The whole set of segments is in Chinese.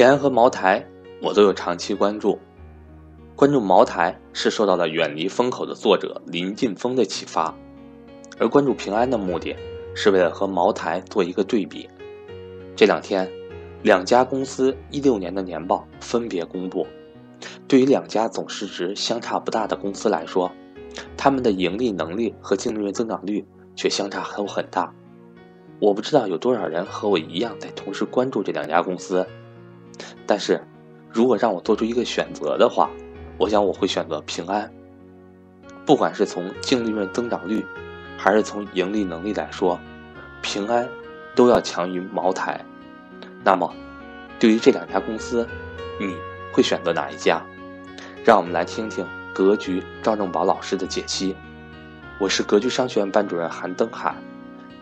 平安和茅台，我都有长期关注。关注茅台是受到了《远离风口》的作者林晋峰的启发，而关注平安的目的，是为了和茅台做一个对比。这两天，两家公司一六年的年报分别公布。对于两家总市值相差不大的公司来说，他们的盈利能力和净利润增长率却相差都很大。我不知道有多少人和我一样在同时关注这两家公司，但是，如果让我做出一个选择的话，我想我会选择平安。不管是从净利润增长率，还是从盈利能力来说，平安都要强于茅台。那么，对于这两家公司，你会选择哪一家？让我们来听听格局赵正宝老师的解析。我是格局商学院班主任韩登海，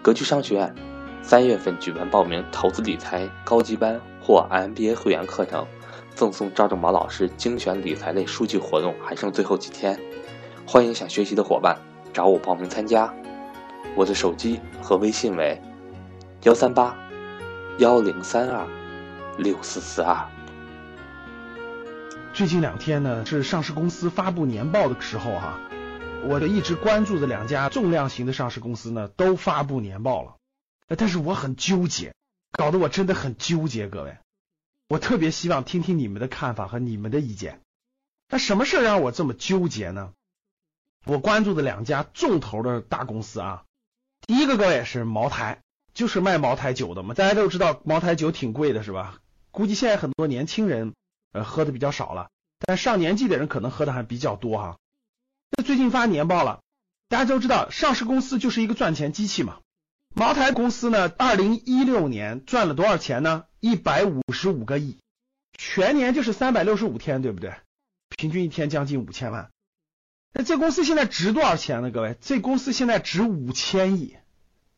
格局商学院。三月份举办报名投资理财高级班或 MBA 会员课程，赠送赵正宝老师精选理财类书籍活动还剩最后几天，欢迎想学习的伙伴找我报名参加。我的手机和微信为幺三八幺零三二六四四二。最近两天呢是上市公司发布年报的时候哈，我的一直关注的两家重量型的上市公司呢都发布年报了。但是我很纠结，搞得我真的很纠结。各位，我特别希望听听你们的看法和你们的意见。那什么事儿让我这么纠结呢？我关注的两家重头的大公司啊，第一个各位是茅台，就是卖茅台酒的嘛。大家都知道茅台酒挺贵的，是吧？估计现在很多年轻人呃喝的比较少了，但上年纪的人可能喝的还比较多哈。那最近发年报了，大家都知道上市公司就是一个赚钱机器嘛。茅台公司呢，二零一六年赚了多少钱呢？一百五十五个亿，全年就是三百六十五天，对不对？平均一天将近五千万。那这公司现在值多少钱呢？各位，这公司现在值五千亿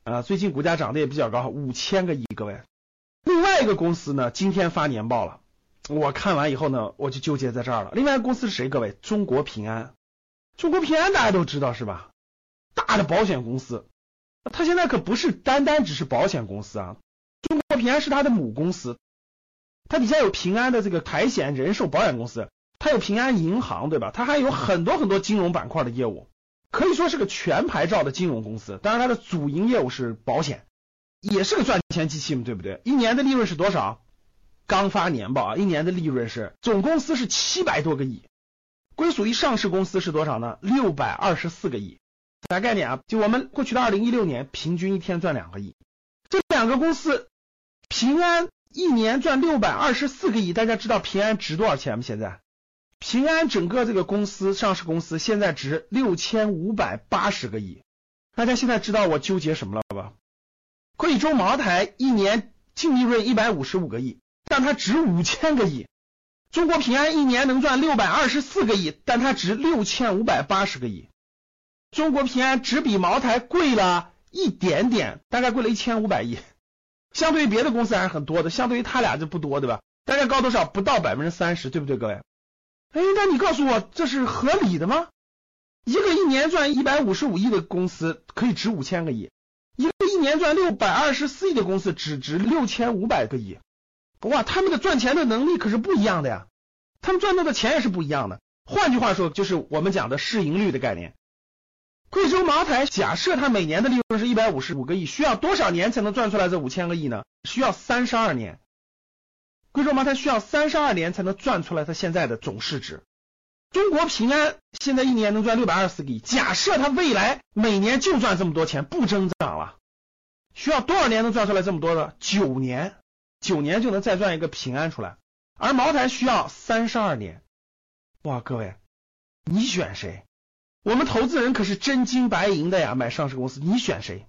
啊！最近股价涨得也比较高，五千个亿。各位，另外一个公司呢，今天发年报了，我看完以后呢，我就纠结在这儿了。另外一个公司是谁？各位，中国平安。中国平安大家都知道是吧？大的保险公司。他现在可不是单单只是保险公司啊，中国平安是他的母公司，它底下有平安的这个财险、人寿保险公司，它有平安银行，对吧？它还有很多很多金融板块的业务，可以说是个全牌照的金融公司。当然，它的主营业务是保险，也是个赚钱机器嘛，对不对？一年的利润是多少？刚发年报啊，一年的利润是总公司是七百多个亿，归属于上市公司是多少呢？六百二十四个亿。啥概念啊？就我们过去的二零一六年，平均一天赚两个亿。这两个公司，平安一年赚六百二十四个亿。大家知道平安值多少钱吗？现在平安整个这个公司上市公司现在值六千五百八十个亿。大家现在知道我纠结什么了吧？贵州茅台一年净利润一百五十五个亿，但它值五千个亿。中国平安一年能赚六百二十四个亿，但它值六千五百八十个亿。中国平安只比茅台贵了一点点，大概贵了一千五百亿，相对于别的公司还是很多的，相对于他俩就不多，对吧？大概高多少？不到百分之三十，对不对，各位？哎，那你告诉我这是合理的吗？一个一年赚一百五十五亿的公司可以值五千个亿，一个一年赚六百二十四亿的公司只值六千五百个亿，哇，他们的赚钱的能力可是不一样的呀，他们赚到的钱也是不一样的。换句话说，就是我们讲的市盈率的概念。贵州茅台假设它每年的利润是一百五十五个亿，需要多少年才能赚出来这五千个亿呢？需要三十二年。贵州茅台需要三十二年才能赚出来它现在的总市值。中国平安现在一年能赚六百二十个亿，假设它未来每年就赚这么多钱，不增长了，需要多少年能赚出来这么多的？九年，九年就能再赚一个平安出来。而茅台需要三十二年。哇，各位，你选谁？我们投资人可是真金白银的呀，买上市公司，你选谁？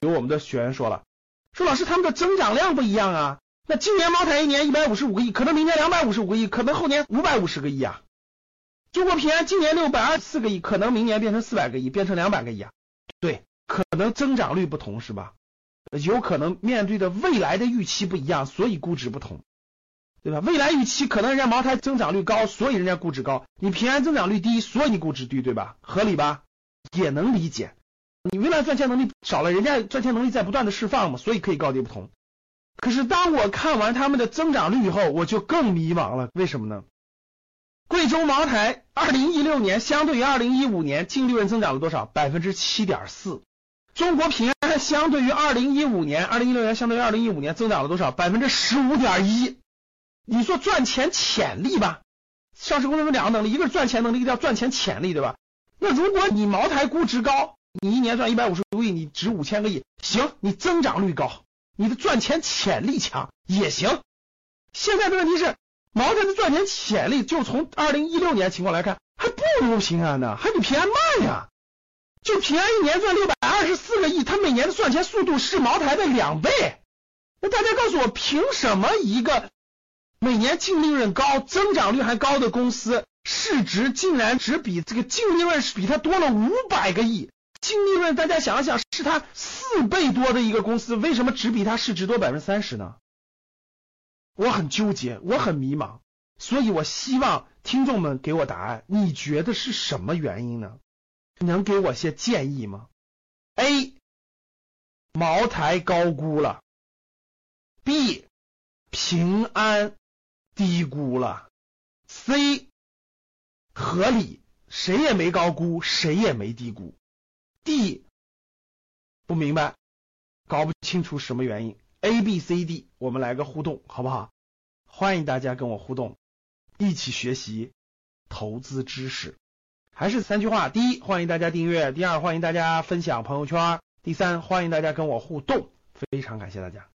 有我们的学员说了，说老师他们的增长量不一样啊，那今年茅台一年一百五十五个亿，可能明年两百五十五个亿，可能后年五百五十个亿啊。中国平安今年六百二十四个亿，可能明年变成四百个亿，变成两百个亿啊。对，可能增长率不同是吧？有可能面对的未来的预期不一样，所以估值不同。对吧？未来预期可能人家茅台增长率高，所以人家估值高；你平安增长率低，所以你估值低，对吧？合理吧？也能理解。你未来赚钱能力少了，人家赚钱能力在不断的释放嘛，所以可以高低不同。可是当我看完他们的增长率以后，我就更迷茫了。为什么呢？贵州茅台二零一六年相对于二零一五年净利润增长了多少？百分之七点四。中国平安相对于二零一五年、二零一六年相对于二零一五年增长了多少？百分之十五点一。你说赚钱潜力吧？上市公司有两个能力，一个是赚钱能力，一个叫赚钱潜力，对吧？那如果你茅台估值高，你一年赚一百五十个亿，你值五千个亿，行，你增长率高，你的赚钱潜力强也行。现在的问题是。茅台的赚钱潜力，就从二零一六年情况来看，还不如平安呢，还比平安慢呀。就平安一年赚六百二十四个亿，它每年的赚钱速度是茅台的两倍。那大家告诉我，凭什么一个每年净利润高、增长率还高的公司，市值竟然只比这个净利润是比它多了五百个亿？净利润大家想一想，是它四倍多的一个公司，为什么只比它市值多百分之三十呢？我很纠结，我很迷茫，所以我希望听众们给我答案。你觉得是什么原因呢？能给我些建议吗？A. 茅台高估了；B. 平安低估了；C. 合理，谁也没高估，谁也没低估；D. 不明白，搞不清楚什么原因。A B C D，我们来个互动，好不好？欢迎大家跟我互动，一起学习投资知识。还是三句话：第一，欢迎大家订阅；第二，欢迎大家分享朋友圈；第三，欢迎大家跟我互动。非常感谢大家。